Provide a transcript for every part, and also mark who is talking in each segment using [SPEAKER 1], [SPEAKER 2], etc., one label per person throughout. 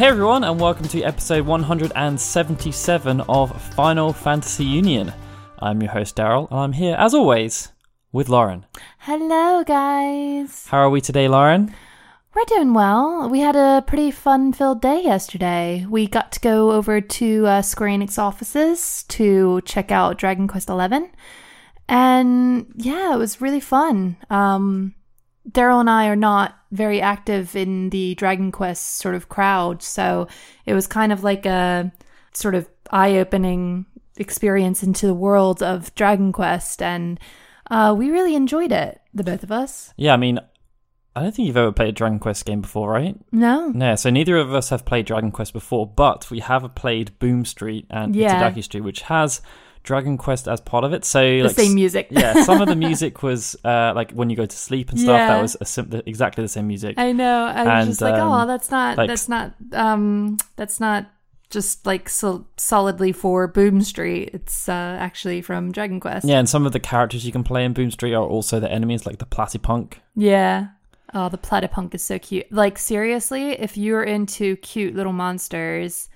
[SPEAKER 1] Hey everyone, and welcome to episode 177 of Final Fantasy Union. I'm your host Daryl, and I'm here as always with Lauren.
[SPEAKER 2] Hello, guys.
[SPEAKER 1] How are we today, Lauren?
[SPEAKER 2] We're doing well. We had a pretty fun filled day yesterday. We got to go over to uh, Square Enix offices to check out Dragon Quest XI. And yeah, it was really fun. Um, Daryl and I are not very active in the Dragon Quest sort of crowd, so it was kind of like a sort of eye opening experience into the world of Dragon Quest. And uh, we really enjoyed it, the both of us.
[SPEAKER 1] Yeah, I mean, I don't think you've ever played a Dragon Quest game before, right?
[SPEAKER 2] No?
[SPEAKER 1] No, so neither of us have played Dragon Quest before, but we have played Boom Street and
[SPEAKER 2] Yeah.
[SPEAKER 1] Itadaki Street, which has Dragon Quest as part of it. So
[SPEAKER 2] The
[SPEAKER 1] like,
[SPEAKER 2] same music.
[SPEAKER 1] yeah, some of the music was uh, like when you go to sleep and stuff. That was a sim- exactly the same music.
[SPEAKER 2] I know. I was
[SPEAKER 1] And,
[SPEAKER 2] just like,
[SPEAKER 1] um,
[SPEAKER 2] oh, that's not,
[SPEAKER 1] like-
[SPEAKER 2] that's not, um, that's not just like so solidly for Boom Street. It's uh, actually from Dragon Quest.
[SPEAKER 1] Yeah, and some of the characters you can play in Boom Street are also the enemies, like the Platypunk.
[SPEAKER 2] Yeah. Oh, the Platypunk is so cute. Like seriously, if you're into cute little monsters,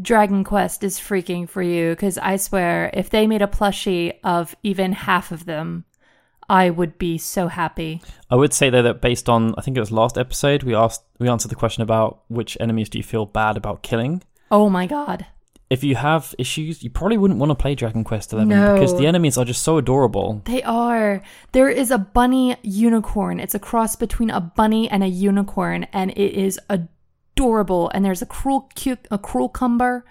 [SPEAKER 2] Dragon Quest is freaking for you. Because I swear, if they made a plushie of even half of them, I would be so happy.
[SPEAKER 1] I would say though that based on I think it was last episode, we asked we answered the question about which enemies do you feel bad about killing.
[SPEAKER 2] Oh my god.
[SPEAKER 1] If you have issues, you probably wouldn't want to play Dragon Quest Eleven
[SPEAKER 2] No.
[SPEAKER 1] because the enemies are just so adorable.
[SPEAKER 2] They are. There is a bunny unicorn. It's a cross between a bunny and a unicorn, and it is adorable. And there's a cruel, cu- a cruel cumber,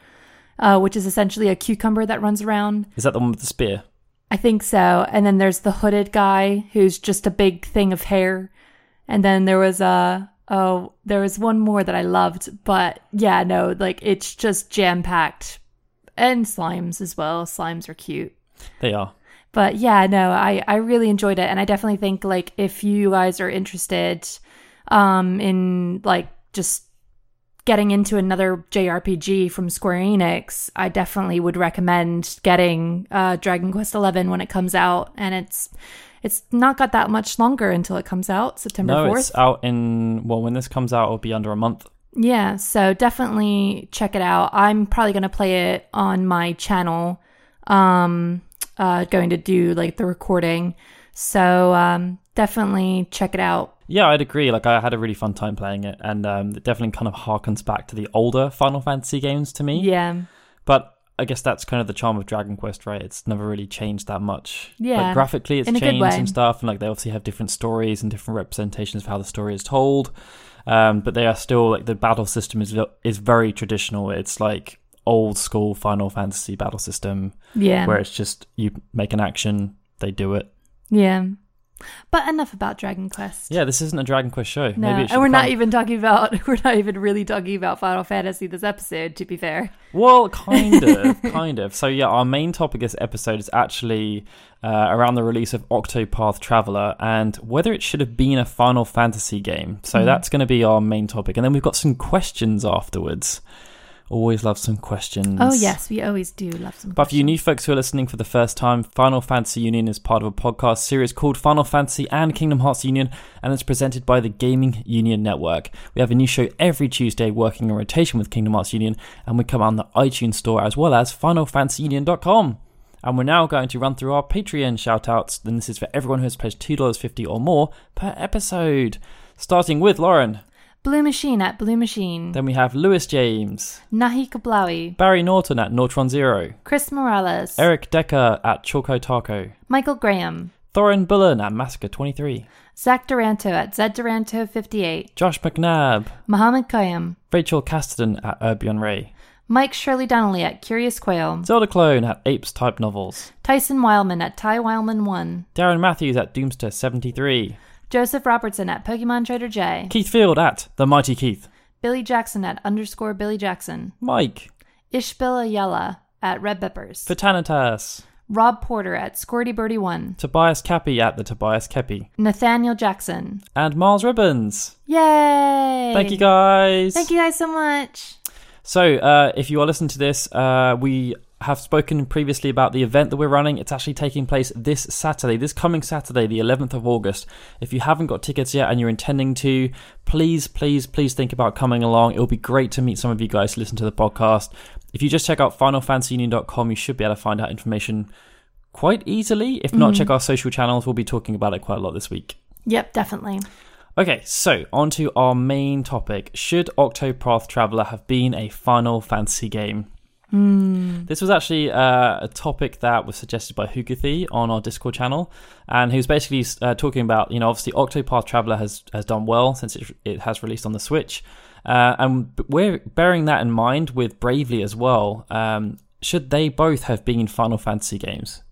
[SPEAKER 2] uh, which is essentially a cucumber that runs around.
[SPEAKER 1] Is that the one with the spear?
[SPEAKER 2] I think so. And then there's the hooded guy who's just a big thing of hair. And then there was a oh, there was one more that I loved, but yeah, no, like it's just jam packed, and slimes as well. Slimes are cute.
[SPEAKER 1] They are.
[SPEAKER 2] But yeah, no, I, I really enjoyed it. And I definitely think like if you guys are interested um in like just getting into another JRPG from Square Enix, I definitely would recommend getting uh Dragon Quest XI when it comes out. And it's it's not got that much longer until it comes out, September
[SPEAKER 1] no,
[SPEAKER 2] fourth.
[SPEAKER 1] it's out in well when this comes out, it'll be under a month.
[SPEAKER 2] Yeah, so definitely check it out. I'm probably going to play it on my channel. Um uh going to do like the recording. So um definitely check it out.
[SPEAKER 1] Yeah, I'd agree. Like I had a really fun time playing it, and um, it definitely kind of harkens back to the older Final Fantasy games to me.
[SPEAKER 2] Yeah.
[SPEAKER 1] But I guess that's kind of the charm of Dragon Quest, right? It's never really changed that much.
[SPEAKER 2] Yeah,
[SPEAKER 1] Like graphically, it's changed and stuff, and like they obviously have different stories and different representations of how the story is told. Um, but they are still like the battle system is is very traditional. It's like old school Final Fantasy battle system
[SPEAKER 2] Yeah.
[SPEAKER 1] where it's just you make an action, they do it.
[SPEAKER 2] yeah. But enough about Dragon Quest.
[SPEAKER 1] Yeah, this isn't a Dragon Quest show.
[SPEAKER 2] No,
[SPEAKER 1] Maybe it
[SPEAKER 2] and we're not even talking about we're not even really talking about Final Fantasy this episode, to be fair.
[SPEAKER 1] Well, kind of, kind of. So yeah, our main topic this episode is actually uh, around the release of Octopath Traveler and whether it should have been a Final Fantasy game. So
[SPEAKER 2] Mhm.
[SPEAKER 1] that's going to be our main topic, and then we've got some questions afterwards. Always love some questions.
[SPEAKER 2] Oh yes, we always do love some.
[SPEAKER 1] But for you
[SPEAKER 2] questions.
[SPEAKER 1] new folks who are listening for the first time, Final Fantasy Union is part of a podcast series called Final Fantasy and Kingdom Hearts Union, and it's presented by the Gaming Union Network. We have a new show every Tuesday working in rotation with Kingdom Hearts Union, and we come on the iTunes Store as well as FinalFantasyUnion.com. And we're now going to run through our Patreon shoutouts, and this is for everyone who has pledged $2.50 or more per episode. Starting with Lauren.
[SPEAKER 2] Blue Machine at Blue Machine,
[SPEAKER 1] Then we have Lewis James,
[SPEAKER 2] Nahi Kablawi,
[SPEAKER 1] Barry Norton at Nortron Zero,
[SPEAKER 2] Chris Morales,
[SPEAKER 1] Eric Decker at Choco Taco,
[SPEAKER 2] Michael Graham,
[SPEAKER 1] Thorin Bullen at Massacre23,
[SPEAKER 2] Zach Duranto at Zed Duranto 58,
[SPEAKER 1] Josh McNabb,
[SPEAKER 2] Mohammed Kayam,
[SPEAKER 1] Rachel Casterton at Urbion Ray,
[SPEAKER 2] Mike Shirley Donnelly at Curious Quail,
[SPEAKER 1] Zelda Clone at Apes Type Novels,
[SPEAKER 2] Tyson Wildman at Ty Wildman 1,
[SPEAKER 1] Darren Matthews at Doomster73,
[SPEAKER 2] Joseph Robertson at Pokemon Trader J,
[SPEAKER 1] Keith Field at The Mighty Keith,
[SPEAKER 2] Billy Jackson at underscore Billy Jackson,
[SPEAKER 1] Mike,
[SPEAKER 2] Ishbilla Ayala at Red Peppers,
[SPEAKER 1] Fatanitas,
[SPEAKER 2] Rob Porter at Squirty Birdie 1,
[SPEAKER 1] Tobias Cappy at The Tobias Kepi,
[SPEAKER 2] Nathaniel Jackson.
[SPEAKER 1] and Miles Ribbons.
[SPEAKER 2] Yay!
[SPEAKER 1] Thank you guys.
[SPEAKER 2] Thank you guys so much.
[SPEAKER 1] So, uh, if you are listening to this, uh, we have spoken previously about the event that we're running. It's actually taking place this Saturday, this coming Saturday, the 11th of August. If you haven't got tickets yet and you're intending to, please, please, please think about coming along. It'll be great to meet some of you guys to listen to the podcast. If you just check out finalfantasyunion.com, you should be able to find out information quite easily. If not, mm-hmm. check our social channels. We'll be talking about it quite a lot this week.
[SPEAKER 2] Yep, definitely.
[SPEAKER 1] Okay, so on to our main topic. Should Octopath Traveler have been a Final Fantasy game? This was actually uh, a topic that was suggested by Hugathy on our Discord channel, and he was basically uh, talking about, you know, obviously Octopath Traveler has has done well since it, it has released on the Switch, uh, and we're bearing that in mind with Bravely as well. Um, should they both have been Final Fantasy games?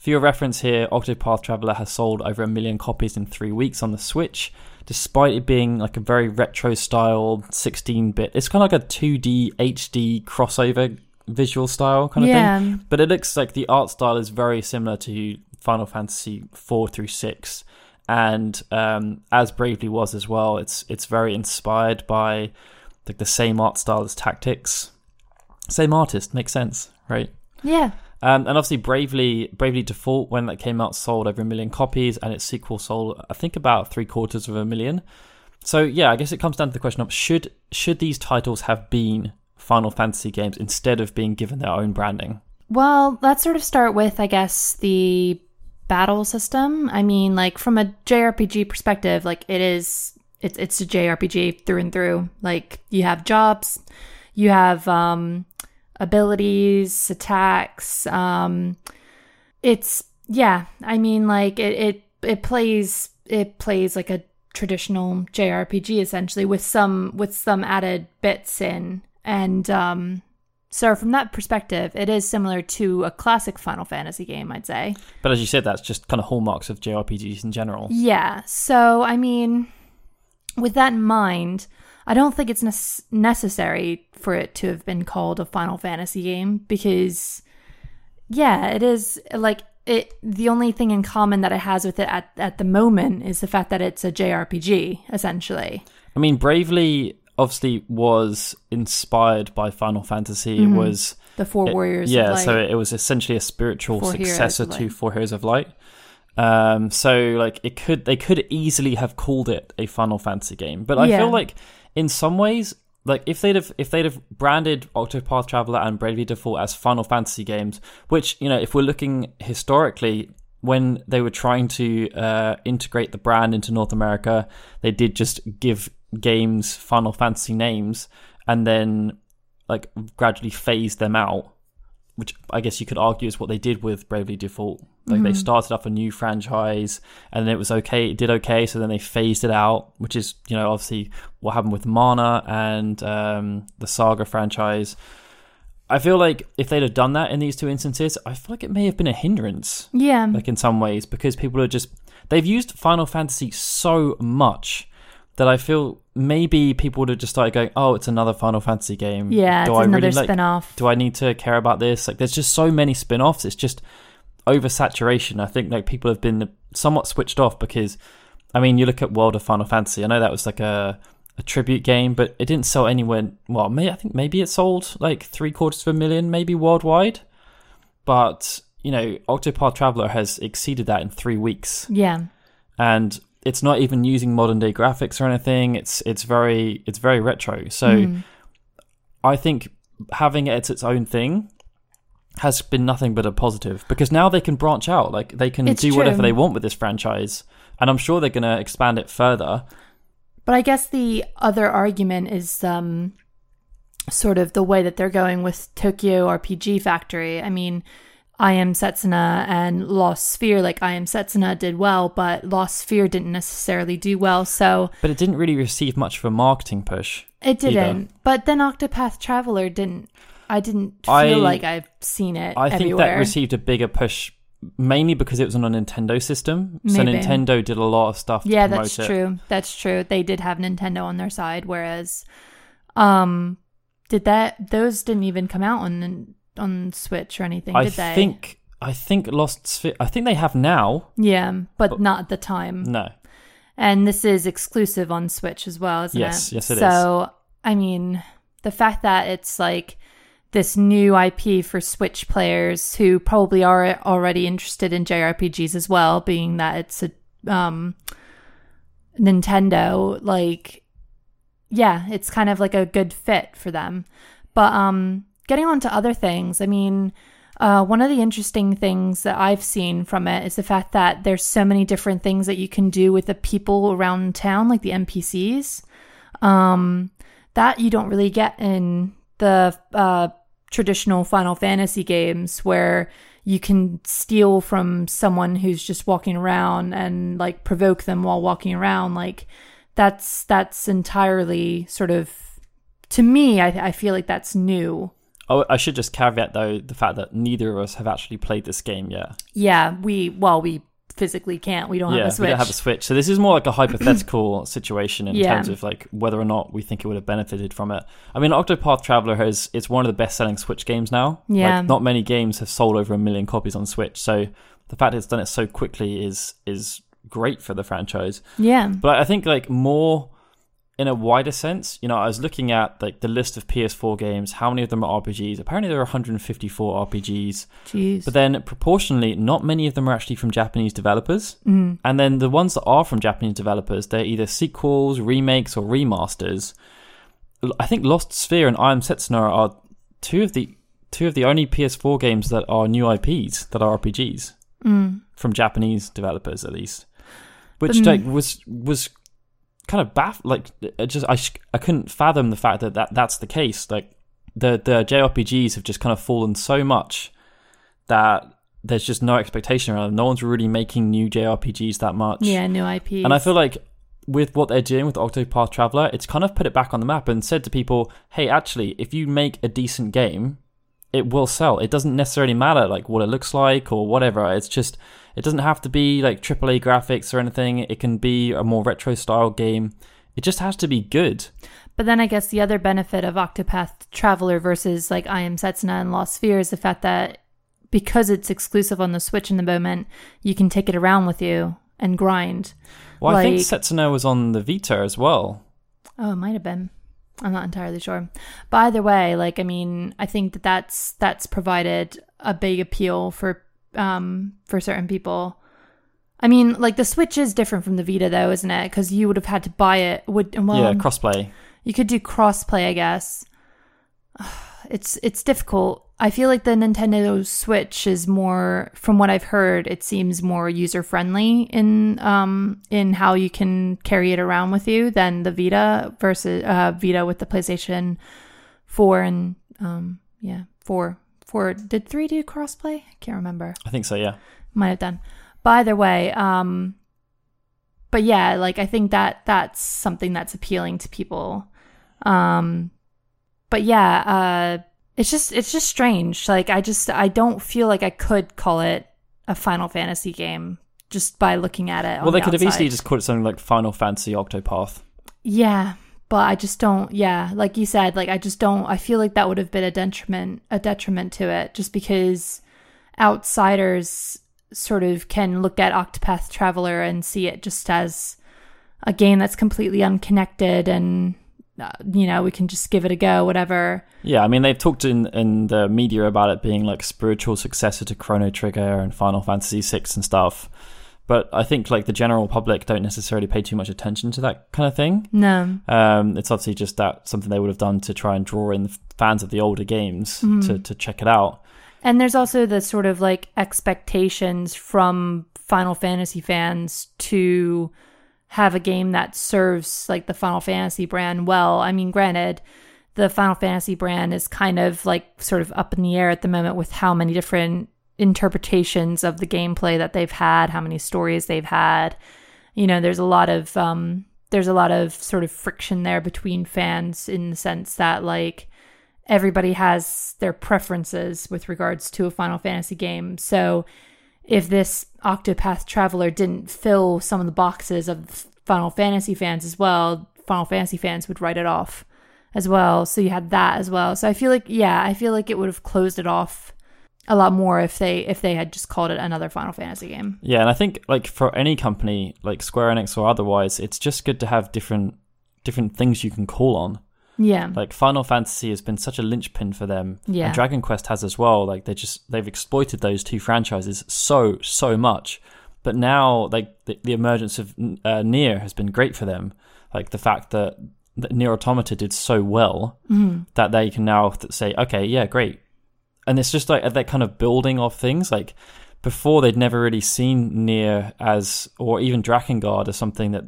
[SPEAKER 1] For your reference here, Octopath Traveler has sold over a million copies in three weeks on the Switch, despite it being like a very retro style 16 bit. It's kind of like a 2D HD crossover visual style kind of
[SPEAKER 2] Yeah.
[SPEAKER 1] thing. But it looks like the art style is very similar to Final Fantasy 4 through 6. And um, as Bravely was as well, it's it's very inspired by like the same art style as Tactics. Same artist, makes sense, right?
[SPEAKER 2] Yeah.
[SPEAKER 1] Um, and obviously, Bravely, Bravely Default, when that came out, sold over a million copies, and its sequel sold, I think, about three quarters of a million. So yeah, I guess it comes down to the question of should should these titles have been Final Fantasy games instead of being given their own branding?
[SPEAKER 2] Well, let's sort of start with, I guess, the battle system. I mean, like from a JRPG perspective, like it is, it's it's a JRPG through and through. Like you have jobs, you have um, abilities, attacks. Um, it's yeah. I mean, like it it it plays it plays like a traditional JRPG essentially with some with some added bits in and um so from that perspective it is similar to a classic Final Fantasy game I'd say.
[SPEAKER 1] But as you said, that's just kind of hallmarks of JRPGs in general.
[SPEAKER 2] Yeah. So I mean with that in mind, I don't think it's nec- necessary for it to have been called a Final Fantasy game because yeah, it is like it the only thing in common that it has with it at, at the moment is the fact that it's a JRPG essentially.
[SPEAKER 1] I mean, Bravely obviously was inspired by Final Fantasy. It was
[SPEAKER 2] The Four
[SPEAKER 1] it-
[SPEAKER 2] Warriors.
[SPEAKER 1] yeah,
[SPEAKER 2] of Light.
[SPEAKER 1] so it was essentially a spiritual
[SPEAKER 2] Four
[SPEAKER 1] successor to Four Heroes of Light. Um, so like it could they could easily have called it a Final Fantasy game, but I
[SPEAKER 2] Yeah.
[SPEAKER 1] feel like in some ways, like if they'd have if they'd have branded Octopath Traveler and Bravely Default as Final Fantasy games, which you know if we're looking historically. When they were trying to uh, integrate the brand into North America, they did just give games Final Fantasy names and then like gradually phase them out which I guess you could argue is what they did with Bravely Default. Like they started up a new franchise, and then it was okay. It did okay, so then they phased it out, which is you know obviously what happened with Mana and um, the Saga franchise. I feel like if they'd have done that in these two instances, I feel like it may have been a hindrance,
[SPEAKER 2] yeah,
[SPEAKER 1] like in some ways, because people are just they've used Final Fantasy so much that I feel maybe people would have just started going, "Oh, it's another Final Fantasy game."
[SPEAKER 2] yeah. It's
[SPEAKER 1] Do I
[SPEAKER 2] another
[SPEAKER 1] really like-
[SPEAKER 2] spin-off.
[SPEAKER 1] do I need to care about this? Like, there's just so many spin offs. It's just oversaturation. I think like people have been somewhat switched off because, I mean, you look at World of Final Fantasy. I know that was like a, a tribute game, but it didn't sell anywhere. Well, may, I think maybe it sold like three quarters of a million, maybe worldwide. But you know, Octopath Traveler has exceeded that in three weeks,
[SPEAKER 2] yeah,
[SPEAKER 1] and it's not even using modern day graphics or anything. It's it's very it's very retro. So.
[SPEAKER 2] Mm-hmm.
[SPEAKER 1] I think having it as its own thing has been nothing but a positive because now they can branch out. Like they can
[SPEAKER 2] It's
[SPEAKER 1] do whatever they want with this franchise, and I'm sure they're going to expand it further.
[SPEAKER 2] But I guess the other argument is um, sort of the way that they're going with Tokyo RPG Factory. I mean, I Am Setsuna and Lost Sphear, like I Am Setsuna did well, but Lost Sphear didn't necessarily do well. So
[SPEAKER 1] But it didn't really receive much of a marketing push.
[SPEAKER 2] it didn't. But then Octopath Traveler didn't. I didn't feel
[SPEAKER 1] I-
[SPEAKER 2] like I've seen it
[SPEAKER 1] I think that received a bigger push mainly because it was on a Nintendo system. So Nintendo did a lot of stuff.
[SPEAKER 2] yeah,
[SPEAKER 1] to promote
[SPEAKER 2] that's
[SPEAKER 1] it.
[SPEAKER 2] true. That's true. They did have Nintendo on their side, whereas, um, did that those didn't even come out on on Switch or anything,
[SPEAKER 1] I
[SPEAKER 2] did they?
[SPEAKER 1] think I think Lost Sphear. I think they have now.
[SPEAKER 2] Yeah, but not at the time.
[SPEAKER 1] No,
[SPEAKER 2] And this is exclusive on Switch as well, isn't
[SPEAKER 1] Yes,
[SPEAKER 2] it?
[SPEAKER 1] yes, yes, it is.
[SPEAKER 2] so, I mean, the fact that it's like this new IP for Switch players who probably are already interested in JRPGs as well, being that it's a um, Nintendo. Like, yeah, it's kind of like a good fit for them. But um, getting on to other things, I mean, uh, one of the interesting things that I've seen from it is the fact that there's so many different things that you can do with the people around town, like the NPCs. Um, that you don't really get in the uh, traditional Final Fantasy games where you can steal from someone who's just walking around and like provoke them while walking around. Like that's that's entirely sort of to me. I, I feel like that's new.
[SPEAKER 1] Oh, I should just caveat though the fact that neither of us have actually played this game yet.
[SPEAKER 2] Yeah, we well we physically can't. We don't
[SPEAKER 1] yeah,
[SPEAKER 2] have a Switch.
[SPEAKER 1] we don't have a Switch. So this is more like a hypothetical situation in
[SPEAKER 2] Yeah.
[SPEAKER 1] terms of like whether or not we think it would have benefited from it. I mean, Octopath Traveler has it's one of the best-selling Switch games now.
[SPEAKER 2] Yeah.
[SPEAKER 1] like, not many games have sold over a million copies on Switch. So the fact it's done it so quickly is is great for the franchise.
[SPEAKER 2] yeah.
[SPEAKER 1] But I think like more in a wider sense, you know, I was looking at like the list of PS4 games, how many of them are RPGs? Apparently there are 154 RPGs.
[SPEAKER 2] Jeez.
[SPEAKER 1] But then proportionally, not many of them are actually from Japanese developers.
[SPEAKER 2] Mm.
[SPEAKER 1] And then the ones that are from Japanese developers, they're either sequels, remakes, or remasters. I think Lost Sphear and I Am Setsuna are two of the two of the only PS4 games that are new IPs that are RPGs
[SPEAKER 2] Mm.
[SPEAKER 1] from Japanese developers, at least. Which
[SPEAKER 2] Mm.
[SPEAKER 1] like was was kind of baff like it just I sh- I couldn't fathom the fact that, that that's the case. Like the the JRPGs have just kind of fallen so much that there's just no expectation around them. No one's really making new JRPGs that much.
[SPEAKER 2] Yeah, new IP.
[SPEAKER 1] And I feel like with what they're doing with Octopath Traveler, it's kind of put it back on the map and said to people, "Hey, actually, if you make a decent game, it will sell. It doesn't necessarily matter like what it looks like or whatever. It's just it doesn't have to be like AAA graphics or anything. It can be a more retro style game. It just has to be good.
[SPEAKER 2] But then I guess the other benefit of Octopath Traveler versus like I Am Setsuna and Lost Sphear is the fact that because it's exclusive on the Switch in the moment, you can take it around with you and grind.
[SPEAKER 1] Well, I think Setsuna was on the Vita as well.
[SPEAKER 2] Oh, it might have been. I'm not entirely sure. But either way, like I mean, I think that that's that's provided a big appeal for um for certain people. I mean, like the Switch is different from the Vita though, isn't it? Because you would have had to buy it. Would well,
[SPEAKER 1] yeah, crossplay.
[SPEAKER 2] you could do crossplay, I guess. It's it's difficult. I feel like the Nintendo Switch is more, from what I've heard, it seems more user friendly in um in how you can carry it around with you than the Vita versus uh Vita with the PlayStation Four and um yeah four four did three do crossplay? I can't remember
[SPEAKER 1] I think so. Yeah.
[SPEAKER 2] might have done. But either way, um but yeah, like I think that that's something that's appealing to people. Um but yeah, uh it's just it's just strange. Like I just I don't feel like I could call it a Final Fantasy game just by looking at it.
[SPEAKER 1] Well, they
[SPEAKER 2] the
[SPEAKER 1] could have easily just called it something like Final Fantasy Octopath.
[SPEAKER 2] Yeah, but I just don't. Yeah, like you said, like I just don't. I feel like that would have been a detriment, a detriment to it, just because outsiders sort of can look at Octopath Traveler and see it just as a game that's completely unconnected, and uh, you know we can just give it a go, whatever.
[SPEAKER 1] Yeah, I mean they've talked in in the media about it being like spiritual successor to Chrono Trigger and Final Fantasy VI and stuff. But I think like the general public don't necessarily pay too much attention to that kind of thing.
[SPEAKER 2] No,
[SPEAKER 1] Um, it's obviously just that something they would have done to try and draw in fans of the older games to, to check it out.
[SPEAKER 2] And there's also the sort of like expectations from Final Fantasy fans to have a game that serves like the Final Fantasy brand well. I mean, granted, the Final Fantasy brand is kind of like sort of up in the air at the moment with how many different interpretations of the gameplay that they've had, how many stories they've had. You know, there's a lot of um there's a lot of sort of friction there between fans in the sense that like everybody has their preferences with regards to a Final Fantasy game. So if this Octopath Traveler didn't fill some of the boxes of Final Fantasy fans as well, Final Fantasy fans would write it off as well. So you had that as well. So I feel like yeah, I feel like it would have closed it off a lot more if they if they had just called it another Final Fantasy game.
[SPEAKER 1] Yeah, and I think like for any company like Square Enix or otherwise, it's just good to have different different things you can call on.
[SPEAKER 2] Yeah.
[SPEAKER 1] Like Final Fantasy has been such a linchpin for them,
[SPEAKER 2] Yeah.
[SPEAKER 1] and Dragon Quest has as well. Like they just they've exploited those two franchises so so much. But now, like the, the emergence of uh, Nier has been great for them. Like the fact that, that Nier Automata did so well that they can now th- say, okay, yeah, great. And it's just like that kind of building of things. Like before, they'd never really seen Nier as, or even Drakengard as something that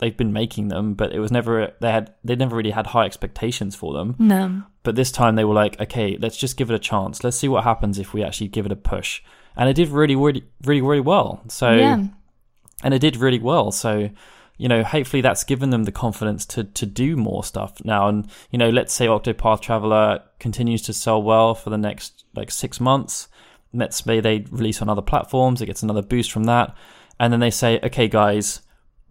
[SPEAKER 1] they've been making them, but it was never they had they never really had high expectations for them.
[SPEAKER 2] No.
[SPEAKER 1] But this time they were like, okay, let's just give it a chance. Let's see what happens if we actually give it a push. And it did really, really, really, really well. So
[SPEAKER 2] yeah.
[SPEAKER 1] and it did really well. So, you know, hopefully that's given them the confidence to to do more stuff now. And you know, let's say Octopath Traveler continues to sell well for the next like six months. Let's say they release on other platforms, it gets another boost from that, and then they say, okay, guys.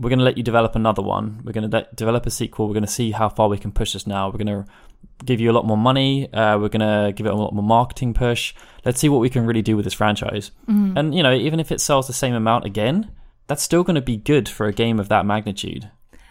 [SPEAKER 1] We're going to let you develop another one. We're going to de- develop a sequel. We're going to see how far we can push this now. We're going to give you a lot more money. Uh, we're going to give it a lot more marketing push. Let's see what we can really do with this franchise. And, you know, even if it sells the same amount again, that's still going to be good for a game of that magnitude.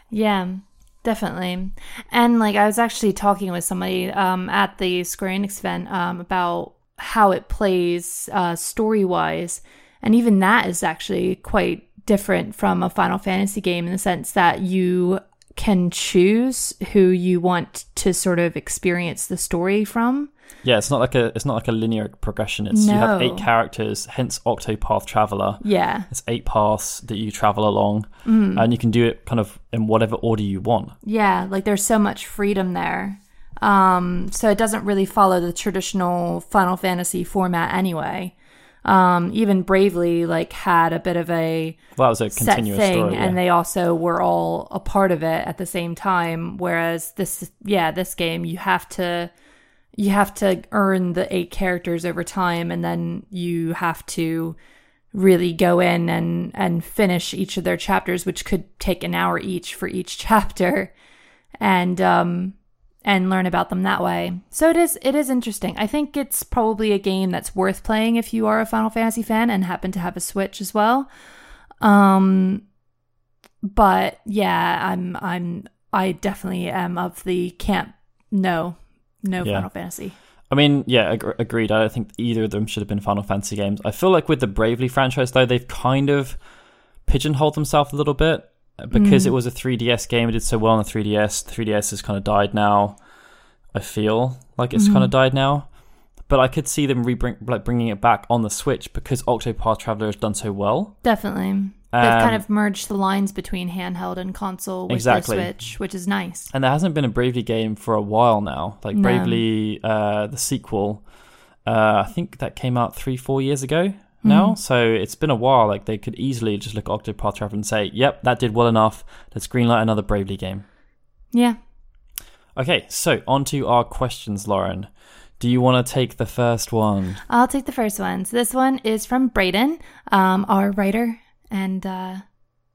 [SPEAKER 2] Yeah, definitely. And like I was actually talking with somebody um, at the Square Enix event um, about how it plays uh, story wise, and even that is actually quite different from a Final Fantasy game in the sense that you can choose who you want to sort of experience the story from.
[SPEAKER 1] Yeah, it's not like a it's not like a linear progression. It's you have eight characters, hence Octopath Traveler.
[SPEAKER 2] Yeah,
[SPEAKER 1] It's eight paths that you travel along, and you can do it kind of in whatever order you want.
[SPEAKER 2] Yeah, like there's so much freedom there. Um, so it doesn't really follow the traditional Final Fantasy format anyway. Um, even Bravely like had a bit of a
[SPEAKER 1] Well, that was a continuous
[SPEAKER 2] thing,
[SPEAKER 1] story. yeah.
[SPEAKER 2] and they also were all a part of it at the same time. Whereas this, yeah, this game you have to you have to earn the eight characters over time, and then you have to really go in and and finish each of their chapters, which could take an hour each for each chapter, and um and learn about them that way. So it is it is interesting. I think it's probably a game that's worth playing if you are a Final Fantasy fan and happen to have a Switch as well. Um but yeah, I'm I'm I definitely am of the camp no no
[SPEAKER 1] Yeah.
[SPEAKER 2] Final Fantasy.
[SPEAKER 1] I mean, yeah, ag- agreed. I don't think either of them should have been Final Fantasy games. I feel like with the Bravely franchise, though, they've kind of pigeonholed themselves a little bit uh, because mm. it was a 3DS game. It did so well on the 3DS. The 3DS has kind of died now. I feel like it's kind of mm-hmm. died now. But I could see them re like bringing it back on the Switch because Octopath Traveler has done so well.
[SPEAKER 2] Definitely. They've
[SPEAKER 1] Um,
[SPEAKER 2] kind of merged the lines between handheld and console with
[SPEAKER 1] Exactly.
[SPEAKER 2] their Switch, which is nice.
[SPEAKER 1] and there hasn't been a Bravely game for a while now. Like
[SPEAKER 2] No.
[SPEAKER 1] Bravely, uh, the sequel, uh, I think that came out three, four years ago now. So it's been a while. Like they could easily just look at Octopath Traveler and say, "Yep, that did well enough. Let's greenlight another Bravely game."
[SPEAKER 2] Yeah.
[SPEAKER 1] Okay, so on to our questions, Lauren. Do you want to take the first one?
[SPEAKER 2] I'll take the first one. So this one is from Brayden, um, our writer and uh,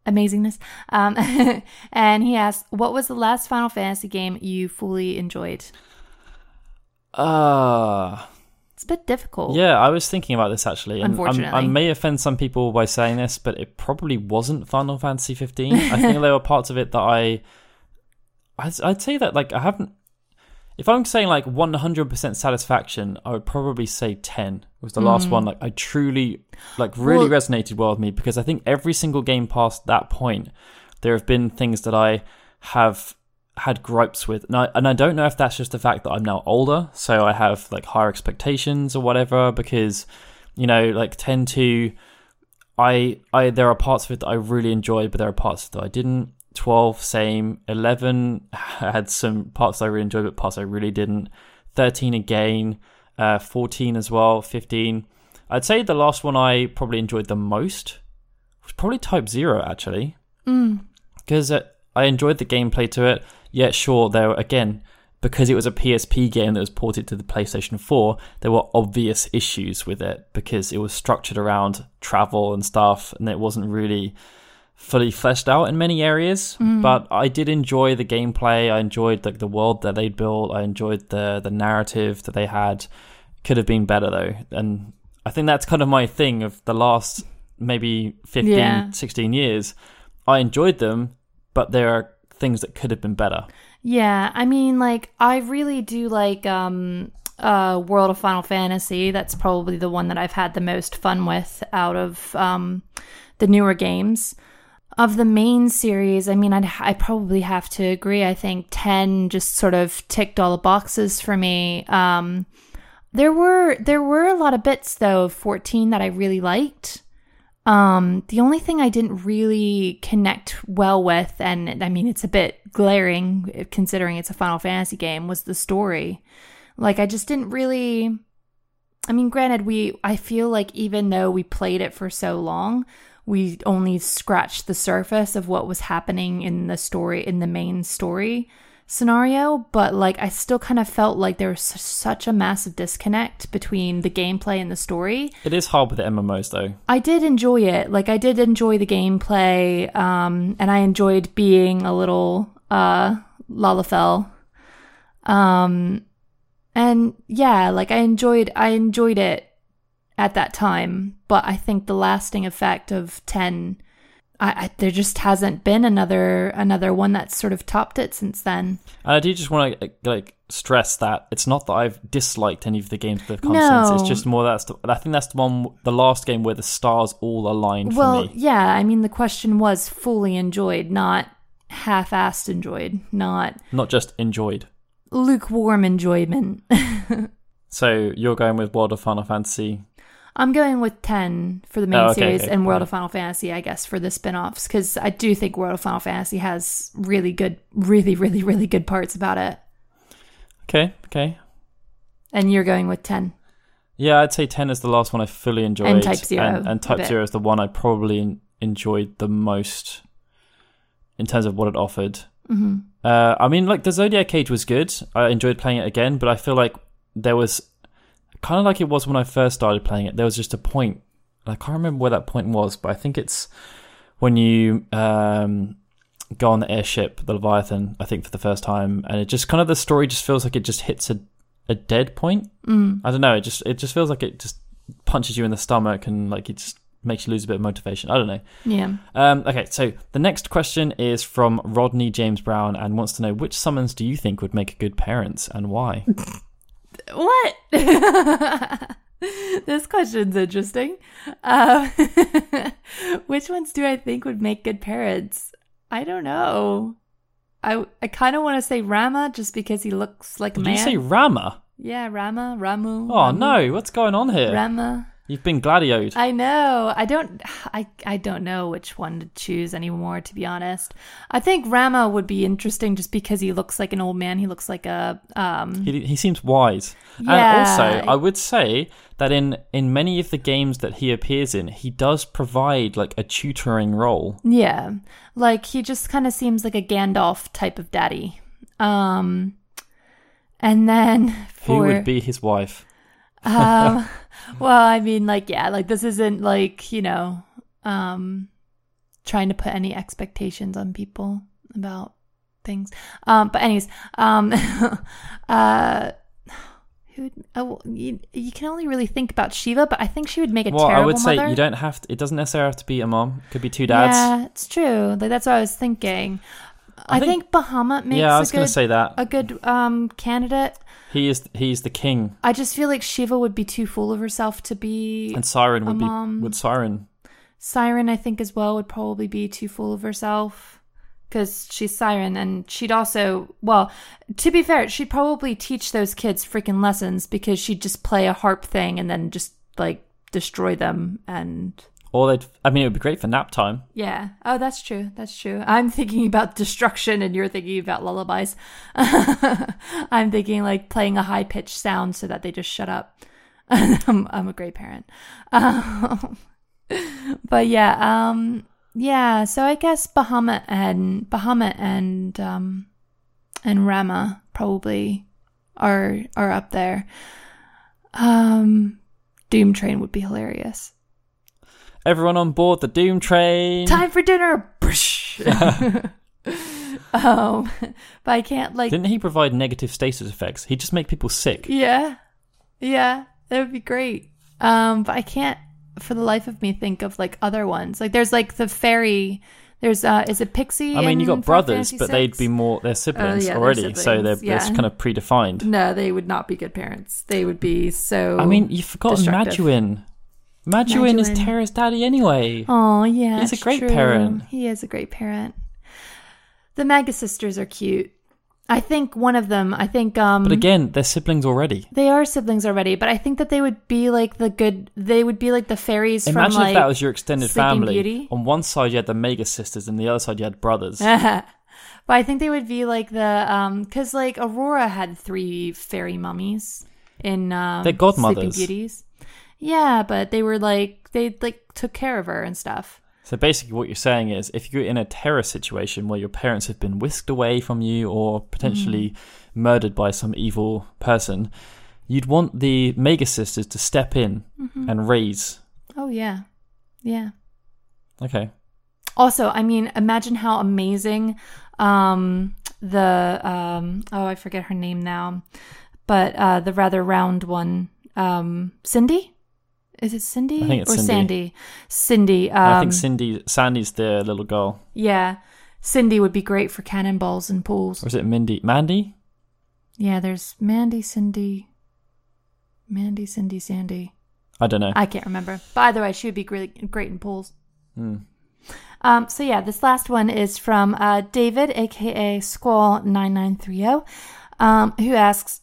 [SPEAKER 2] amazingness. Um, and he asks, "What was the last Final Fantasy game you fully enjoyed?"
[SPEAKER 1] Uh
[SPEAKER 2] It's a bit difficult.
[SPEAKER 1] yeah, I was thinking about this actually. And I'm-
[SPEAKER 2] Unfortunately.
[SPEAKER 1] I may offend some people by saying this, but it probably wasn't Final Fantasy 15. I think there were parts of it that I, I'd, I'd say that like I haven't. If I'm saying like 100% satisfaction, I would probably say 10 was the last one. Like I truly, like really
[SPEAKER 2] Mm. Well-
[SPEAKER 1] resonated well with me because I think every single game past that point, there have been things that I have had gripes with, and I, and I don't know if that's just the fact that I'm now older, so I have like higher expectations or whatever. Because you know, like 10 to, I I there are parts of it that I really enjoyed, but there are parts that I didn't. 12 same. 11 had some parts I really enjoyed but parts I really didn't. 13 again. Uh 14 as well 15 I'd say the last one I probably enjoyed the most was probably Type 0 actually. Because uh, I enjoyed the gameplay to it yet sure there again because it was a PSP game that was ported to the PlayStation 4 there were obvious issues with it because it was structured around travel and stuff and it wasn't really fully fleshed out in many areas, but I did enjoy the gameplay. I enjoyed like the world that they built. I enjoyed the the narrative that they had. Could have been better though, and I think that's kind of my thing of the last maybe 15,
[SPEAKER 2] Yeah.
[SPEAKER 1] 16 years. I enjoyed them, but there are things that could have been better.
[SPEAKER 2] Yeah, I mean, like I really do like um, uh, World of Final Fantasy. That's probably the one that I've had the most fun with out of um, the newer games. Of the main series, I mean, I'd, I probably have to agree. I think 10 just sort of ticked all the boxes for me. Um, there were there were a lot of bits though of 14 that I really liked. Um, the only thing I didn't really connect well with, and I mean it's a bit glaring considering it's a Final Fantasy game, was the story. Like I just didn't really. I mean, granted, we I feel like even though we played it for so long, we only scratched the surface of what was happening in the story in the main story scenario but like i still kind of felt like there was such a massive disconnect between the gameplay and the story.
[SPEAKER 1] It is hard with the MMOs though.
[SPEAKER 2] i did enjoy it. Like i did enjoy the gameplay um and i enjoyed being a little uh lalafell. Um and yeah like i enjoyed i enjoyed it at that time but i think the lasting effect of 10 I, I there just hasn't been another another one that's sort of topped it since then
[SPEAKER 1] And I do just want to like stress that it's not that I've disliked any of the games that have come since. It's just more that's the, I think that's the one, the last game where the stars all aligned
[SPEAKER 2] well
[SPEAKER 1] for me.
[SPEAKER 2] yeah i mean the question was fully enjoyed not half-assed enjoyed not
[SPEAKER 1] Not just enjoyed.
[SPEAKER 2] lukewarm enjoyment
[SPEAKER 1] So you're going with World of Final Fantasy.
[SPEAKER 2] I'm going with 10 for the main
[SPEAKER 1] Oh, okay,
[SPEAKER 2] series
[SPEAKER 1] okay,
[SPEAKER 2] and World of Final Fantasy, I guess, for the spin offs, because I do think World of Final Fantasy has really good, really, really, really good parts about it.
[SPEAKER 1] Okay, okay.
[SPEAKER 2] And you're going with 10.
[SPEAKER 1] Yeah, I'd say 10 is the last one I fully enjoyed.
[SPEAKER 2] And Type Zero
[SPEAKER 1] And, and Type. Zero is the one I probably enjoyed the most in terms of what it offered.
[SPEAKER 2] hmm
[SPEAKER 1] Uh, I mean, like, the Zodiac Age was good. I enjoyed playing it again, but I feel like there was kind of like it was when I first started playing it. There was just a point. I can't remember where that point was, but I think it's when you um, go on the airship, the Leviathan, I think, for the first time. And it just kind of the story just feels like it just hits a, a dead point.
[SPEAKER 2] Mm.
[SPEAKER 1] I don't know. It just it just feels like it just punches you in the stomach and like it just makes you lose a bit of motivation. I don't know.
[SPEAKER 2] Yeah.
[SPEAKER 1] Um, okay, so the next question is from Rodney James Brown and wants to know which summons do you think would make good parents and why?
[SPEAKER 2] What? this question's interesting. Uh, which ones do I think would make good parents? I don't know. I, I kind of want to say Rama just because he looks like a
[SPEAKER 1] Did
[SPEAKER 2] man.
[SPEAKER 1] you say Rama?
[SPEAKER 2] yeah, Rama, Ramuh.
[SPEAKER 1] Oh
[SPEAKER 2] Ramu,
[SPEAKER 1] no, what's going on here?
[SPEAKER 2] Rama.
[SPEAKER 1] You've been gladioed.
[SPEAKER 2] I know. I don't. I I don't know which one to choose anymore. To be honest, I think Rama would be interesting just because he looks like an old man. He looks like a um.
[SPEAKER 1] He, he seems wise.
[SPEAKER 2] Yeah.
[SPEAKER 1] And also, I would say that in, in many of the games that he appears in, he does provide like a tutoring role.
[SPEAKER 2] Yeah, like he just kind of seems like a Gandalf type of daddy. Um, and then
[SPEAKER 1] Who would be his wife?
[SPEAKER 2] um, well, I mean, like yeah, like this isn't like you know, um, trying to put any expectations on people about things. Um, but anyways, um, uh. Who would, oh, you, you can only really think about Shiva, but I think she would make a
[SPEAKER 1] Well,
[SPEAKER 2] terrible
[SPEAKER 1] I would say
[SPEAKER 2] mother.
[SPEAKER 1] you don't have to. It doesn't necessarily have to be a mom. It could be two dads.
[SPEAKER 2] Yeah, it's true. Like that's what I was thinking. I,
[SPEAKER 1] think-
[SPEAKER 2] think, Bahamut makes
[SPEAKER 1] yeah, I was going to say that.
[SPEAKER 2] a good um candidate.
[SPEAKER 1] He is he's the king,
[SPEAKER 2] I just feel like Shiva would be too full of herself to be
[SPEAKER 1] and Siren would be
[SPEAKER 2] mom.
[SPEAKER 1] would Siren.
[SPEAKER 2] Siren. I think as well would probably be too full of herself because she's Siren, and she'd also well, to be fair, she'd probably teach those kids freaking lessons because she'd just play a harp thing and then just like destroy them and
[SPEAKER 1] Or they'd. I mean, it would be great for nap time.
[SPEAKER 2] Yeah. Oh, that's true. That's true. I'm thinking about destruction and you're thinking about lullabies. I'm thinking like playing a high pitched sound so that they just shut up. I'm, I'm a great parent. Um, but yeah, um, yeah. So I guess Bahamut and Bahamut and um, and Rama probably are are up there. Um, Doom Train would be hilarious.
[SPEAKER 1] Everyone on board the Doom train.
[SPEAKER 2] time for dinner. um, but I can't like.
[SPEAKER 1] Didn't he provide negative status effects? He'd just make people sick.
[SPEAKER 2] Yeah, yeah, that would be great. Um, but I can't, for the life of me, think of like other ones. Like there's like the fairy. There's uh, is it Pixie?
[SPEAKER 1] I mean, you got brothers, but they'd be more they're siblings
[SPEAKER 2] yeah, they're
[SPEAKER 1] already, so they're
[SPEAKER 2] siblings, yeah.
[SPEAKER 1] kind of predefined.
[SPEAKER 2] No, they would not be good parents. They would be so.
[SPEAKER 1] I mean, you've forgotten
[SPEAKER 2] destructive.
[SPEAKER 1] Maduin. Maduin is. Terra's daddy anyway.
[SPEAKER 2] Oh yeah,
[SPEAKER 1] He's a great
[SPEAKER 2] true.
[SPEAKER 1] parent.
[SPEAKER 2] He is a great parent. The Maga sisters are cute. I think one of them. I think um.
[SPEAKER 1] But again, they're siblings already.
[SPEAKER 2] they are siblings already, but I think that they would be like the good. They would be like the fairies
[SPEAKER 1] Imagine
[SPEAKER 2] from like.
[SPEAKER 1] if that was your extended
[SPEAKER 2] Sleeping
[SPEAKER 1] family.
[SPEAKER 2] Beauty.
[SPEAKER 1] On one side you had the Mega sisters, and the other side you had brothers.
[SPEAKER 2] but I think they would be like the um because like Aurora had three fairy mummies in um,
[SPEAKER 1] They're godmothers.
[SPEAKER 2] Sleeping Beauties. Yeah, but they were like they like took care of her and stuff.
[SPEAKER 1] So basically, what you're saying is, if you're in a terror situation where your parents have been whisked away from you or potentially
[SPEAKER 2] Mm.
[SPEAKER 1] murdered by some evil person, you'd want the Mega sisters to step in
[SPEAKER 2] Mm-hmm.
[SPEAKER 1] and raise.
[SPEAKER 2] Oh yeah, yeah.
[SPEAKER 1] Okay.
[SPEAKER 2] Also, I mean, imagine how amazing um the um oh I forget her name now, but uh the rather round one um Cindy. Is it Cindy
[SPEAKER 1] I think it's
[SPEAKER 2] or
[SPEAKER 1] Cindy.
[SPEAKER 2] Sandy? Cindy. Um,
[SPEAKER 1] I think Cindy, Sandy's the little girl.
[SPEAKER 2] Yeah. Cindy would be great for cannonballs and pools.
[SPEAKER 1] Or is it Mindy? Mandy?
[SPEAKER 2] Yeah, there's Mandy, Cindy, Mandy, Cindy, Sandy.
[SPEAKER 1] I don't know.
[SPEAKER 2] I can't remember. But either way, she would be great, great in pools.
[SPEAKER 1] Hmm.
[SPEAKER 2] Um, so yeah, this last one is from uh, David, aka Squall9930, um, who asks,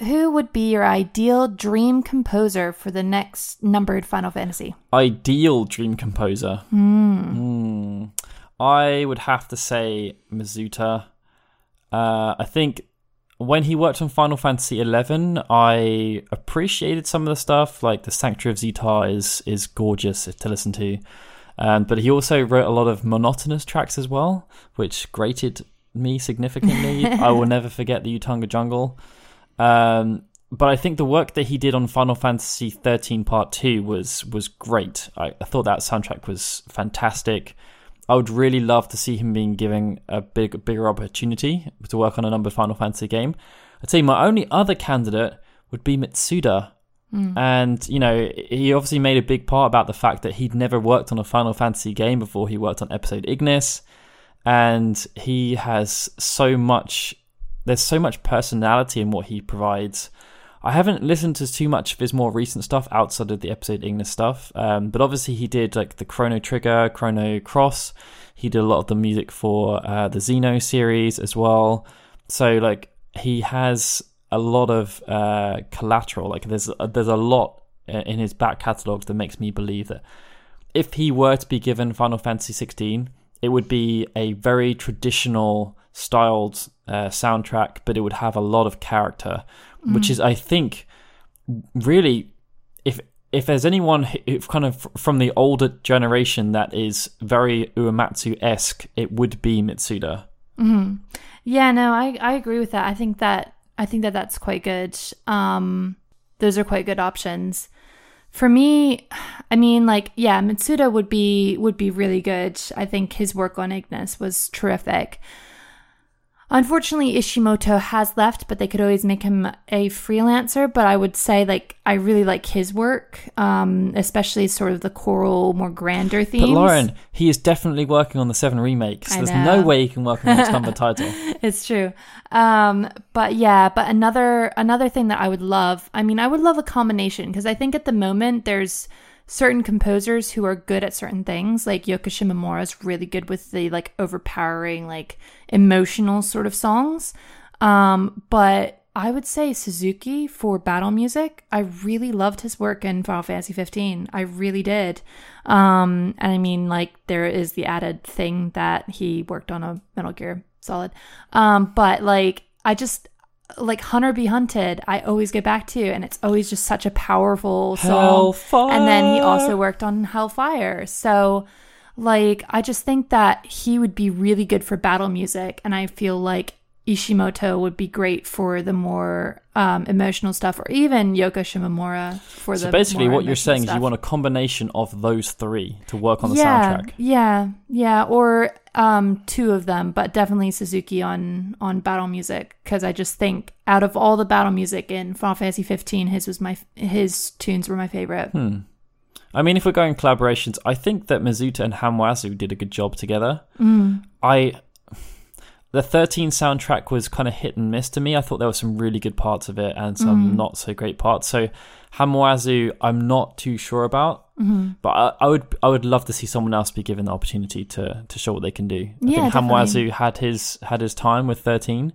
[SPEAKER 2] who would be your ideal dream composer for the next numbered Final Fantasy?
[SPEAKER 1] Ideal dream composer. Hmm. I would have to say Mizuta. Uh, I think when he worked on Final Fantasy XI, I appreciated some of the stuff. Like the Sanctuary of Zi'Tah is is gorgeous to listen to, um, but he also wrote a lot of monotonous tracks as well, which grated me significantly. I will never forget the Yuhtunga Jungle. Um, but I think the work that he did on Final Fantasy XIII Part Two was was great. I, I thought that soundtrack was fantastic. I would really love to see him being given a big, bigger opportunity to work on a numbered Final Fantasy game. I'd say my only other candidate would be Mitsuda. And, you know, he obviously made a big part about the fact that he'd never worked on a Final Fantasy game before he worked on episode Ignis. And he has so much, there's so much personality in what he provides. I haven't listened to too much of his more recent stuff outside of the episode Ignis stuff, um, but obviously he did like the Chrono Trigger, Chrono Cross. He did a lot of the music for uh, the Xeno series as well. So like he has a lot of uh, collateral. Like there's there's a lot uh, in his back catalogue that makes me believe that if he were to be given Final Fantasy 16, it would be a very traditional styled uh, soundtrack, but it would have a lot of character, which is, I think, really, if if there's anyone who kind of from the older generation that is very Uematsu esque, it would be Mitsuda.
[SPEAKER 2] Yeah, no, I, I agree with that. I think that I think that that's quite good. Um, those are quite good options. For me, I mean, like, yeah, Mitsuda would be would be really good. I think his work on Ignis was terrific. Unfortunately, Ishimoto has left, but they could always make him a freelancer. But I would say, like, I really like his work, um, especially sort of the choral, more grander themes.
[SPEAKER 1] But Lauren, he is definitely working on the seven remakes.
[SPEAKER 2] I
[SPEAKER 1] There's no way he can work on the number title.
[SPEAKER 2] it's true. Um, but yeah, but another another thing that I would love. I mean, I would love a combination because I think at the moment there's certain composers who are good at certain things. Like Yoko Shimomura is really good with the like overpowering, like emotional sort of songs. Um, but I would say Suzuki for battle music. I really loved his work in Final Fantasy 15. I really did. Um, and I mean, like, there is the added thing that he worked on a Metal Gear Solid. Um, but like, I just like Hunt or Be Hunted. I always get back to, and it's always just such a powerful song.
[SPEAKER 1] Hellfire.
[SPEAKER 2] And then he also worked on Hellfire. So, like, I just think that he would be really good for battle music, and I feel like Ishimoto would be great for the more um, emotional stuff, or even Yoko Shimomura for the.
[SPEAKER 1] So basically, what you're saying is you want a combination of those three to work on the
[SPEAKER 2] yeah,
[SPEAKER 1] soundtrack.
[SPEAKER 2] Yeah, yeah, or um, two of them, but definitely Suzuki on on battle music because I just think out of all the battle music in Final Fantasy 15, his was my his tunes were my favorite.
[SPEAKER 1] Hmm. I mean, if we're going collaborations, I think that Mizuta and Hamauzu did a good job together.
[SPEAKER 2] Mm.
[SPEAKER 1] I the 13 soundtrack was kind of hit and miss to me. I thought there were some really good parts of it and some
[SPEAKER 2] Mm.
[SPEAKER 1] not so great parts. So Hamauzu, I'm not too sure about,
[SPEAKER 2] hmm
[SPEAKER 1] but I, I would I would love to see someone else be given the opportunity to to show what they can do. I
[SPEAKER 2] Yeah,
[SPEAKER 1] think. Hamauzu had his had his time with 13,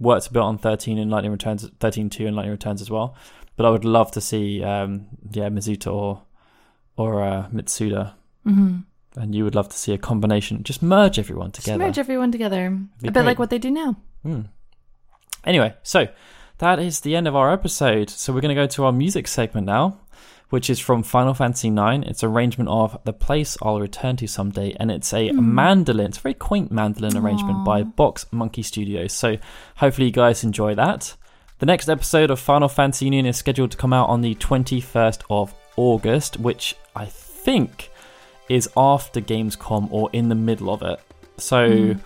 [SPEAKER 1] worked a bit on 13 and Lightning Returns, 13 2 and Lightning Returns as well. But I would love to see, um, yeah, Mizuta or or uh, Mitsuda,
[SPEAKER 2] hmm
[SPEAKER 1] and you would love to see a combination, just merge everyone
[SPEAKER 2] Just
[SPEAKER 1] together.
[SPEAKER 2] merge everyone together. A bit
[SPEAKER 1] great.
[SPEAKER 2] like what they do now.
[SPEAKER 1] Hmm. Anyway, so that is the end of our episode. So we're going to go to our music segment now, which is from Final Fantasy IX. It's an arrangement of The Place I'll Return to Someday, and it's a
[SPEAKER 2] Hmm.
[SPEAKER 1] mandolin. It's a very quaint mandolin arrangement
[SPEAKER 2] Aw.
[SPEAKER 1] by Box Monkey Studios. So hopefully you guys enjoy that. The next episode of Final Fantasy Union is scheduled to come out on the 21st of August, which I think is after Gamescom or in the middle of it. So
[SPEAKER 2] Mm.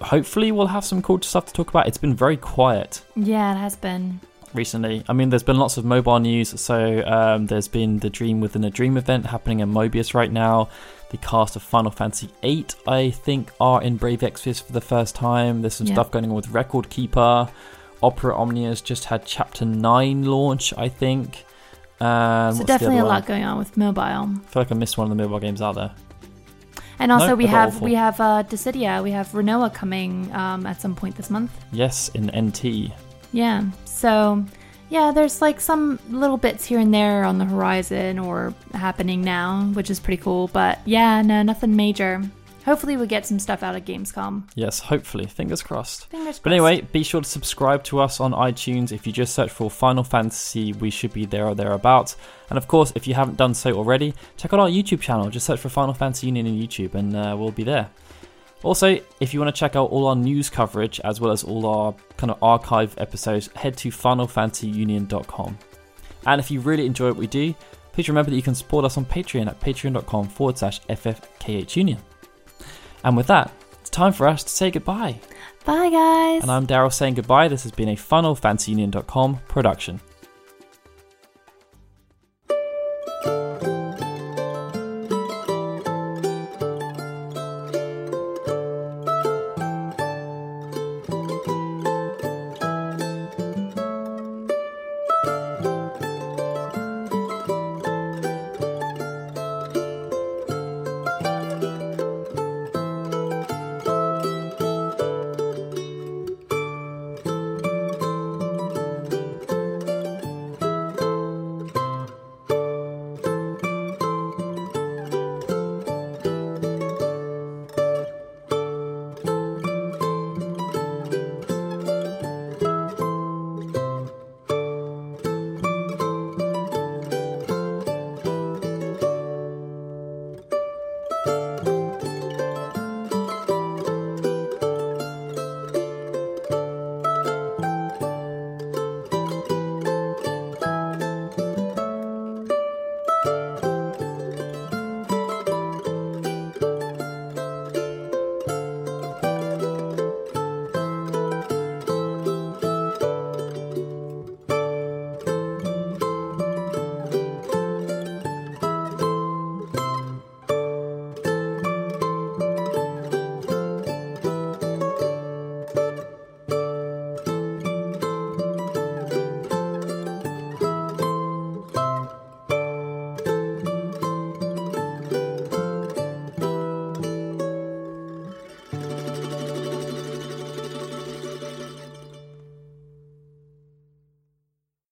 [SPEAKER 1] hopefully we'll have some cool stuff to talk about. It's been very quiet
[SPEAKER 2] Yeah, it has been.
[SPEAKER 1] Recently. I mean, there's been lots of mobile news. So um, there's been the Dream Within a Dream event happening in Mobius right now. The cast of Final Fantasy VIII, I think, are in Brave Exvius for the first time. There's some
[SPEAKER 2] Yeah.
[SPEAKER 1] stuff going on with Record Keeper. Opera Omnia's just had Chapter 9 launch, I think. Um,
[SPEAKER 2] so definitely a lot going on with mobile.
[SPEAKER 1] I feel like I missed one of the mobile games out there.
[SPEAKER 2] And also
[SPEAKER 1] Nope,
[SPEAKER 2] we have we have uh, Dissidia, we have Rinoa coming um, at some point this month.
[SPEAKER 1] Yes, in NT.
[SPEAKER 2] Yeah. So yeah, there's like some little bits here and there on the horizon or happening now, which is pretty cool. But yeah, no, nothing major. Hopefully we'll get some stuff out of Gamescom.
[SPEAKER 1] Yes, hopefully. Fingers crossed.
[SPEAKER 2] Fingers crossed.
[SPEAKER 1] But anyway, be sure to subscribe to us on iTunes. If you just search for Final Fantasy, we should be there or thereabouts. And of course, if you haven't done so already, check out our YouTube channel. Just search for Final Fantasy Union in YouTube and uh, we'll be there. Also, if you want to check out all our news coverage as well as all our kind of archive episodes, head to finalfantasyunion.com. And if you really enjoy what we do, please remember that you can support us on Patreon at patreon.com forward slash ffkhunion. And with that, it's time for us to say goodbye.
[SPEAKER 2] Bye guys.
[SPEAKER 1] And I'm Daryl saying goodbye. This has been a FinalFantasyUnion.com production.